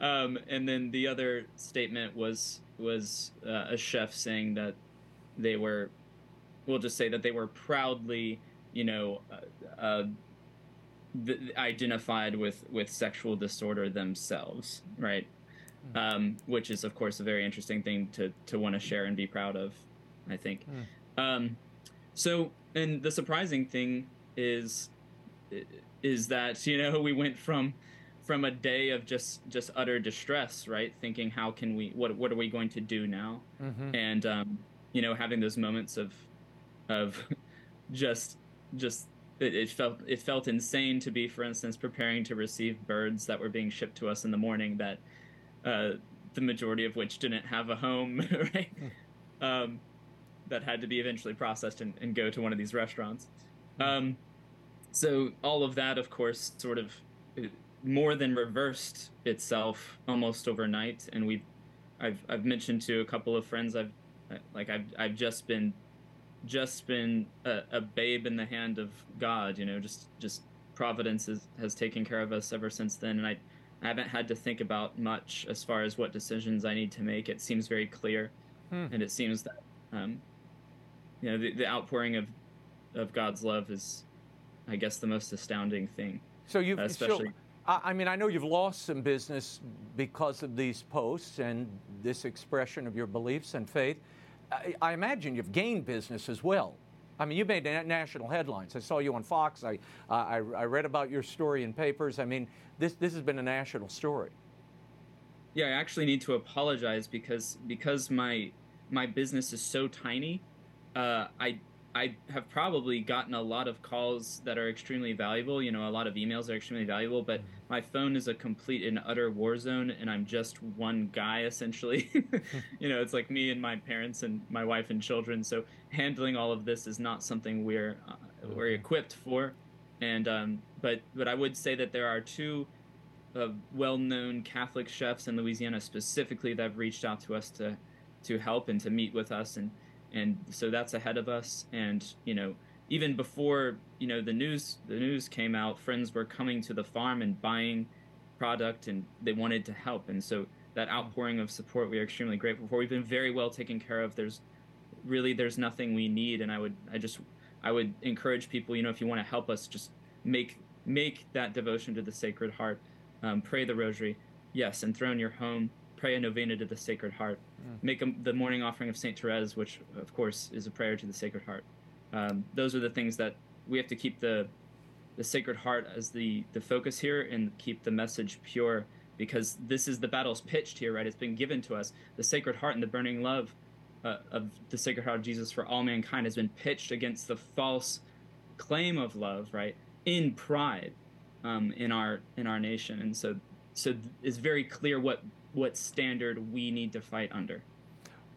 Um, and then the other statement was was uh, a chef saying that they were, we'll just say that they were proudly, you know, uh, uh, th- identified with with sexual disorder themselves, right? Mm. Um, which is of course a very interesting thing to to want to share and be proud of, I think. Mm. Um, so, and the surprising thing is is that you know we went from from a day of just just utter distress, right? Thinking how can we what what are we going to do now? Mm-hmm. And um, you know having those moments of of just just it, it, felt it felt insane to be, for instance, preparing to receive birds that were being shipped to us in the morning that uh, the majority of which didn't have a home, right? Hmm. Um, that had to be eventually processed and, and, go to one of these restaurants. Hmm. Um, so all of that, of course, sort of uh, more than reversed itself almost overnight. And we, I've I've mentioned to a couple of friends I've like I've I've just been just been a, a babe in the hand of God. You know, just just providence has, has taken care of us ever since then. And I I haven't had to think about much as far as what decisions I need to make. It seems very clear, hmm. and it seems that um, you know the, the outpouring of of God's love is I guess, the most astounding thing. So you've especially. So, I mean, I know you've lost some business because of these posts and this expression of your beliefs and faith. I, I imagine you've gained business as well. I mean, you made national headlines. I saw you on Fox. I, uh, I, I, read about your story in papers. I mean, this, this has been a national story. Yeah, I actually need to apologize because because my my business is so tiny. Uh, I I have probably gotten a lot of calls that are extremely valuable. You know, a lot of emails are extremely valuable, but mm-hmm. my phone is a complete and utter war zone, and I'm just one guy essentially. you know, it's like me and my parents and my wife and children. So handling all of this is not something we're uh, we're equipped for. And um, but but I would say that there are two uh, well-known Catholic chefs in Louisiana specifically that have reached out to us to to help and to meet with us and and so that's ahead of us. And you know, even before you know the news the news came out, friends were coming to the farm and buying product, and they wanted to help. And so that outpouring of support we are extremely grateful for. We've been very well taken care of. There's really there's nothing we need, and I would I just I would encourage people, you know, if you want to help us, just make make that devotion to the Sacred Heart, um, pray the Rosary, yes, and throw in your home pray a novena to the Sacred Heart. Make a, the morning offering of Saint Therese, which of course is a prayer to the Sacred Heart. Um, those are the things that we have to keep the the Sacred Heart as the the focus here and keep the message pure because this is the battle's pitched here, right? It's been given to us. The Sacred Heart and the burning love uh, of the Sacred Heart of Jesus for all mankind has been pitched against the false claim of love, right? In pride um, in our in our nation, and so so it's very clear what what standard we need to fight under.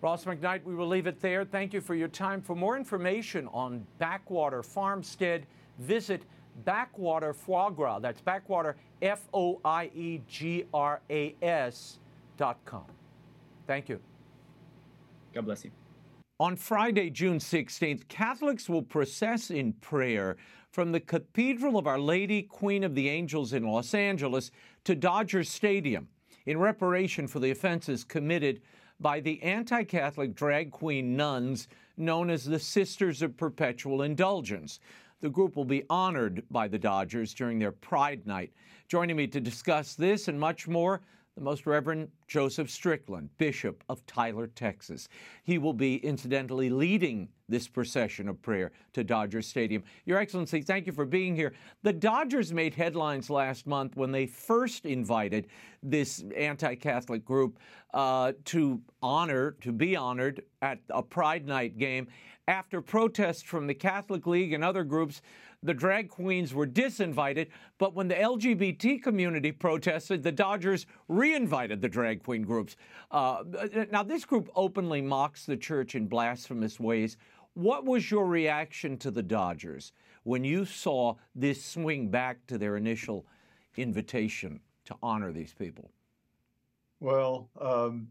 Ross McKnight, we will leave it there. Thank you for your time. For more information on Backwater Farmstead, visit Backwater Foie Gras. That's Backwater, F O I E G R A S dot com. Thank you. God bless you. On Friday, June 16th, Catholics will process in prayer from the Cathedral of Our Lady, Queen of the Angels in Los Angeles to Dodger Stadium in reparation for the offenses committed by the anti Catholic drag queen nuns known as the Sisters of Perpetual Indulgence. The group will be honored by the Dodgers during their Pride Night. Joining me to discuss this and much more, the Most Reverend Joseph Strickland, Bishop of Tyler, Texas. He will be incidentally leading this procession of prayer to Dodger Stadium. Your Excellency, thank you for being here. The Dodgers made headlines last month when they first invited this anti Catholic group uh, to honor, to be honored at a Pride Night game after protests from the Catholic League and other groups the drag queens were disinvited, but when the LGBT community protested, the Dodgers reinvited the drag queen groups. Uh, now, this group openly mocks the church in blasphemous ways. What was your reaction to the Dodgers when you saw this swing back to their initial invitation to honor these people? Well, um,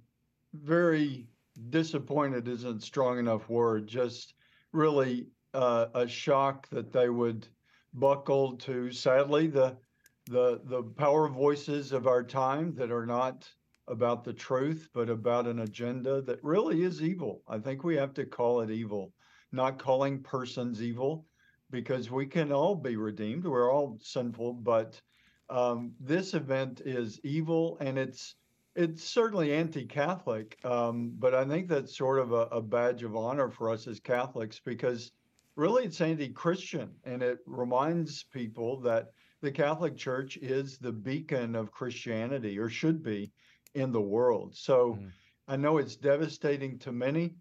very disappointed isn't strong enough word. Just really uh, a shock that they would buckle to, sadly, the the the power voices of our time that are not about the truth, but about an agenda that really is evil. I think we have to call it evil, not calling persons evil, because we can all be redeemed. We're all sinful, but um, this event is evil, and it's it's certainly anti-Catholic. Um, but I think that's sort of a, a badge of honor for us as Catholics because really it's anti-Christian, and it reminds people that the Catholic Church is the beacon of Christianity, or should be, in the world. So mm. I know it's devastating to many,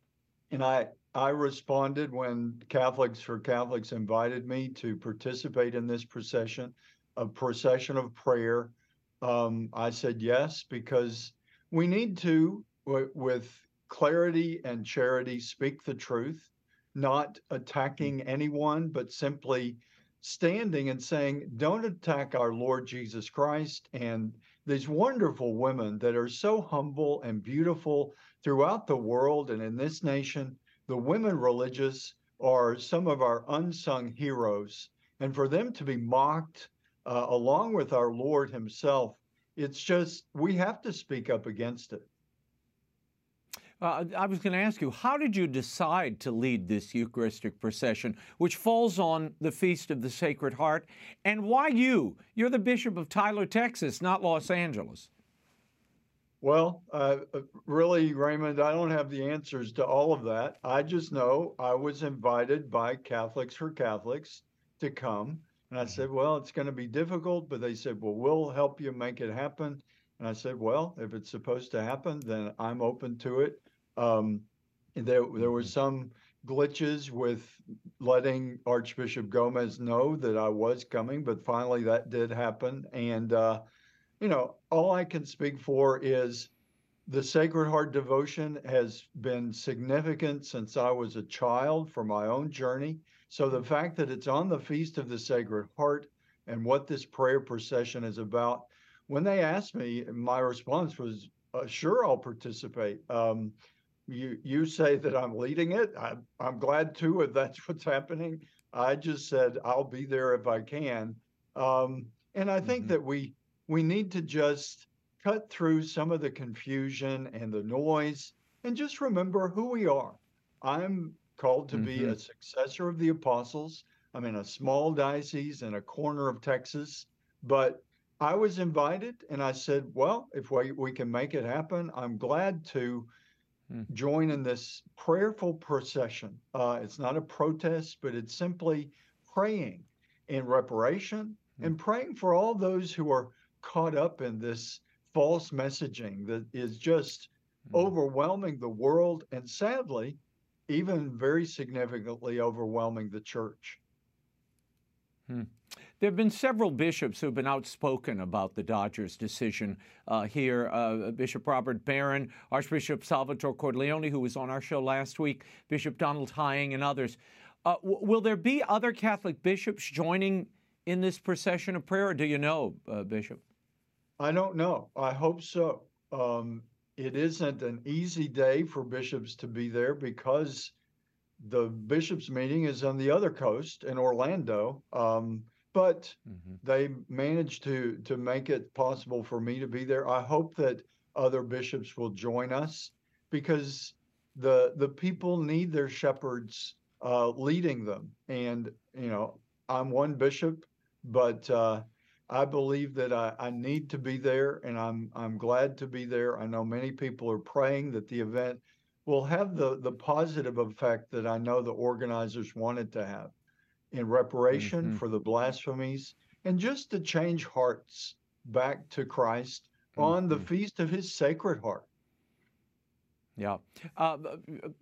and I I responded when Catholics for Catholics invited me to participate in this procession, a procession of prayer. Um, I said yes because we need to, w- with clarity and charity, speak the truth not attacking anyone, but simply standing and saying, Don't attack our Lord Jesus Christ and these wonderful women that are so humble and beautiful throughout the world and in this nation. The women religious are some of our unsung heroes. And for them to be mocked uh, along with our Lord Himself, it's just, we have to speak up against it. Uh, I was going to ask you, how did you decide to lead this Eucharistic procession, which falls on the Feast of the Sacred Heart? And why you? You're the Bishop of Tyler, Texas, not Los Angeles. Well, uh, uh really, Raymond, I don't have the answers to all of that. I just know I was invited by Catholics for Catholics to come. And I mm-hmm. said, well, it's going to be difficult, but they said, well, we'll help you make it happen. And I said, well, if it's supposed to happen, then I'm open to it. Um, there, there were mm-hmm. some glitches with letting Archbishop Gomez know that I was coming, but finally that did happen. And, uh, you know, all I can speak for is the Sacred Heart devotion has been significant since I was a child for my own journey. So the mm-hmm. fact that it's on the Feast of the Sacred Heart and what this prayer procession is about, when they asked me, my response was, uh, sure, I'll participate. Um, you you say that I'm leading it. I, I'm glad too if that's what's happening. I just said I'll be there if I can, um, and I think mm-hmm. that we we need to just cut through some of the confusion and the noise and just remember who we are. I'm called to mm-hmm. be a successor of the apostles. I'm in a small diocese in a corner of Texas, but I was invited and I said, well, if we, we can make it happen, I'm glad to Hmm. join in this prayerful procession. Uh, it's not a protest, but it's simply praying in reparation mm. and praying for all those who are caught up in this false messaging that is just mm. overwhelming the world and sadly, even very significantly overwhelming the church. Hmm. There have been several bishops who have been outspoken about the Dodgers' decision uh, here. Uh, Bishop Robert Barron, Archbishop Salvatore Cordileone, who was on our show last week, Bishop Donald Hying, and others. Uh, w- will there be other Catholic bishops joining in this procession of prayer, do you know, uh, Bishop? I don't know. I hope so. Um, it isn't an easy day for bishops to be there because the bishops' meeting is on the other coast in Orlando. Um, but mm-hmm. they managed to to make it possible for me to be there. I hope that other bishops will join us because the the people need their shepherds uh, leading them. And you know, I'm one bishop, but uh, I believe that I, I need to be there, and I'm I'm glad to be there. I know many people are praying that the event will have the the positive effect that I know the organizers wanted to have in reparation mm-hmm. for the blasphemies and just to change hearts back to Christ mm-hmm. on the mm-hmm. feast of His Sacred Heart. Yeah, uh,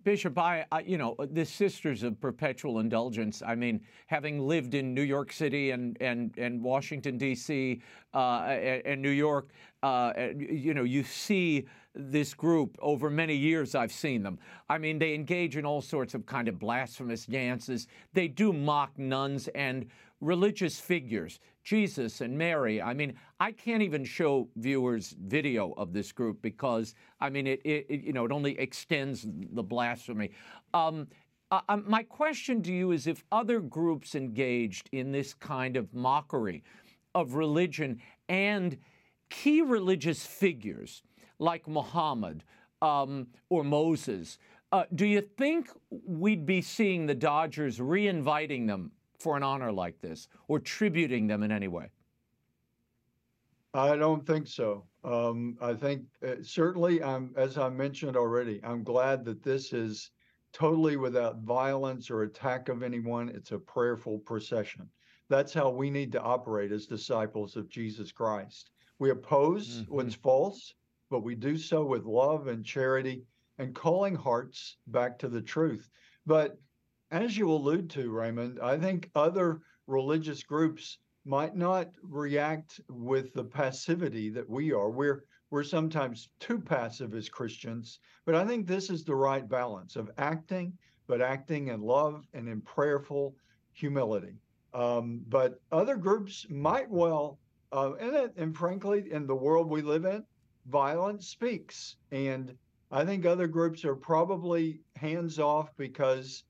Bishop, I, I, you know the Sisters of Perpetual Indulgence. I mean, having lived in New York City and and and Washington D.C. Uh, and, and, New York, uh, you know, you see this group over many years. I've seen them. I mean, they engage in all sorts of kind of blasphemous dances. They do mock nuns and religious figures. Jesus and Mary. I mean, I can't even show viewers video of this group because I mean, it, it, it you know it only extends the blasphemy. Um, uh, um, my question to you is if other groups engaged in this kind of mockery of religion and key religious figures like Muhammad um, or Moses, uh, do you think we'd be seeing the Dodgers re-inviting them for an honor like this or tributing them in any way? I don't think so. Um, I think uh, certainly, I'm, as I mentioned already, I'm glad that this is totally without violence or attack of anyone. It's a prayerful procession. That's how we need to operate as disciples of Jesus Christ. We oppose mm-hmm. what's false, but we do so with love and charity and calling hearts back to the truth. But as you allude to, Raymond, I think other religious groups might not react with the passivity that we are. We're we're sometimes too passive as Christians, but I think this is the right balance of acting, but acting in love and in prayerful humility. Um, but other groups might well, uh, and, and frankly, in the world we live in, violence speaks. And I think other groups are probably hands off because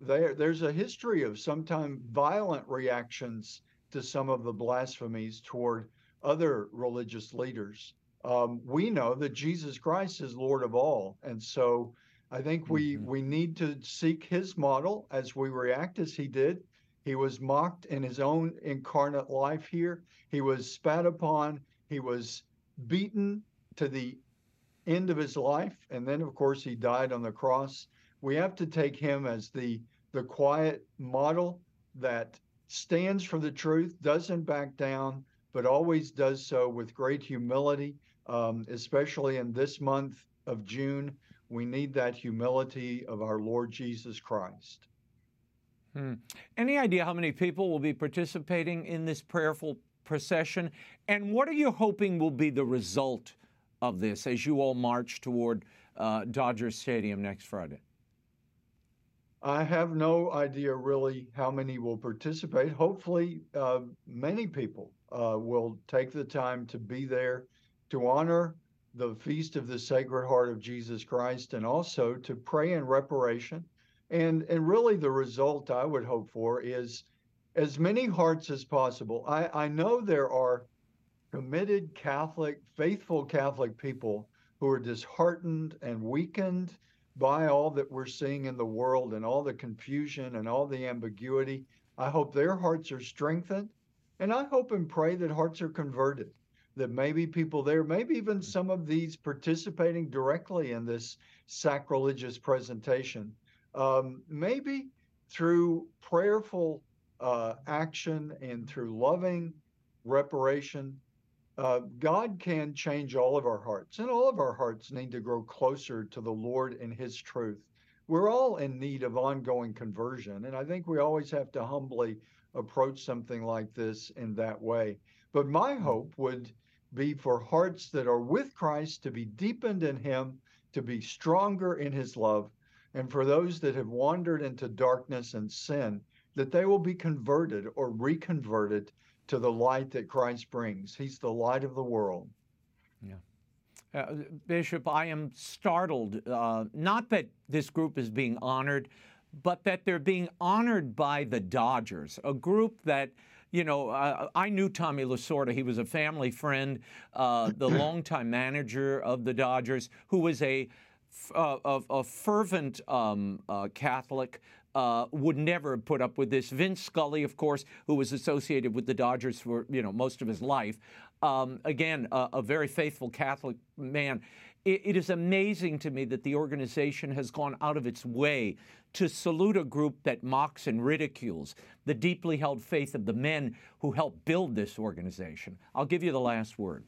there there's a history of sometimes violent reactions to some of the blasphemies toward other religious leaders. Um, we know that Jesus Christ is Lord of all, and so I think we mm-hmm. we need to seek His model as we react as He did. He was mocked in His own incarnate life here. He was spat upon. He was beaten to the end of his life, and then of course he died on the cross we have to take him as the the quiet model that stands for the truth, doesn't back down, but always does so with great humility, um, especially in this month of June. We need that humility of our Lord Jesus Christ. Hmm. Any idea how many people will be participating in this prayerful procession? And what are you hoping will be the result of this as you all march toward uh, Dodger Stadium next Friday? I have no idea really how many will participate. Hopefully, uh, many people uh, will take the time to be there to honor the feast of the Sacred Heart of Jesus Christ and also to pray in reparation. And, and really, the result I would hope for is as many hearts as possible. I, I know there are committed Catholic, faithful Catholic people who are disheartened and weakened by all that we're seeing in the world and all the confusion and all the ambiguity. I hope their hearts are strengthened. And I hope and pray that hearts are converted, that maybe people there, maybe even mm. some of these participating directly in this sacrilegious presentation, um, maybe through prayerful uh, action and through loving reparation, uh, God can change all of our hearts, and all of our hearts need to grow closer to the Lord and His truth. we're all in need of ongoing conversion. And I think we always have to humbly approach something like this in that way. But my hope would be for hearts that are with Christ to be deepened in Him, to be stronger in His love, and for those that have wandered into darkness and sin, that they will be converted or reconverted to the light that Christ brings. He's the light of the world. Yeah. Uh, Bishop, I am startled, uh, not that this group is being honored, but that they're being honored by the Dodgers, a group that, you know, uh, I knew Tommy Lasorda. He was a family friend, uh, the longtime manager of the Dodgers, who was a, a, a fervent um, uh, Catholic, uh, would never have put up with this. Vince Scully, of course, who was associated with the Dodgers for you know most of his life, um, again a, a, very faithful Catholic man. It, it is amazing to me that the organization has gone out of its way to salute a group that mocks and ridicules the deeply held faith of the men who helped build this organization. I'll give you the last word.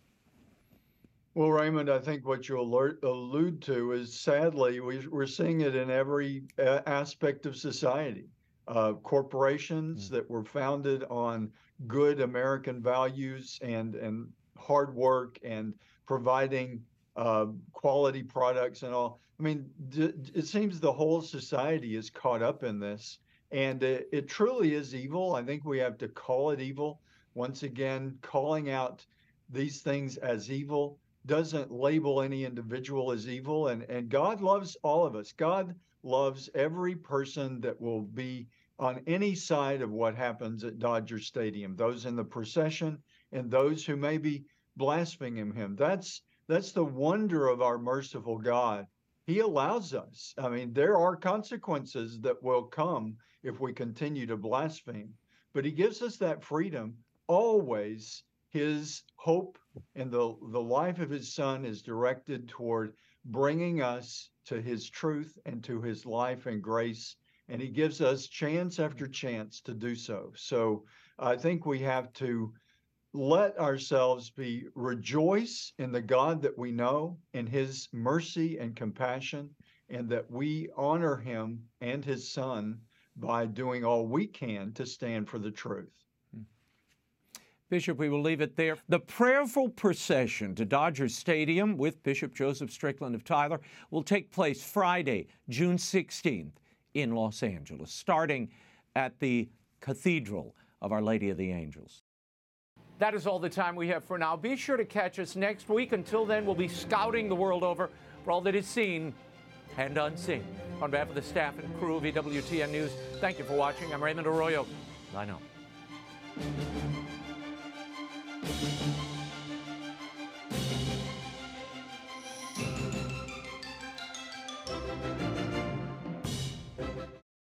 Well, Raymond, I think what you alert, allude to is sadly, we, are seeing it in every uh, aspect of society. Uh, corporations mm. that were founded on good American values and, and hard work and providing uh, quality products and all. I mean, d- it seems the whole society is caught up in this. And it, it truly is evil. I think we have to call it evil. Once again, calling out these things as evil doesn't label any individual as evil and and God loves all of us. God loves every person that will be on any side of what happens at Dodger Stadium, those in the procession and those who may be blaspheming him. That's that's the wonder of our merciful God. He allows us. I mean, there are consequences that will come if we continue to blaspheme, but he gives us that freedom always his hope and the, the life of his son is directed toward bringing us to his truth and to his life and grace. And he gives us chance after chance to do so. So I think we have to let ourselves be rejoice in the God that we know, in his mercy and compassion, and that we honor him and his son by doing all we can to stand for the truth. Bishop, we will leave it there. The prayerful procession to Dodger Stadium with Bishop Joseph Strickland of Tyler will take place Friday, June 16th in Los Angeles, starting at the Cathedral of Our Lady of the Angels. That is all the time we have for now. Be sure to catch us next week. Until then, we'll be scouting the world over for all that is seen and unseen. On behalf of the staff and crew of EWTN News, thank you for watching. I'm Raymond Arroyo. I know. Thank you.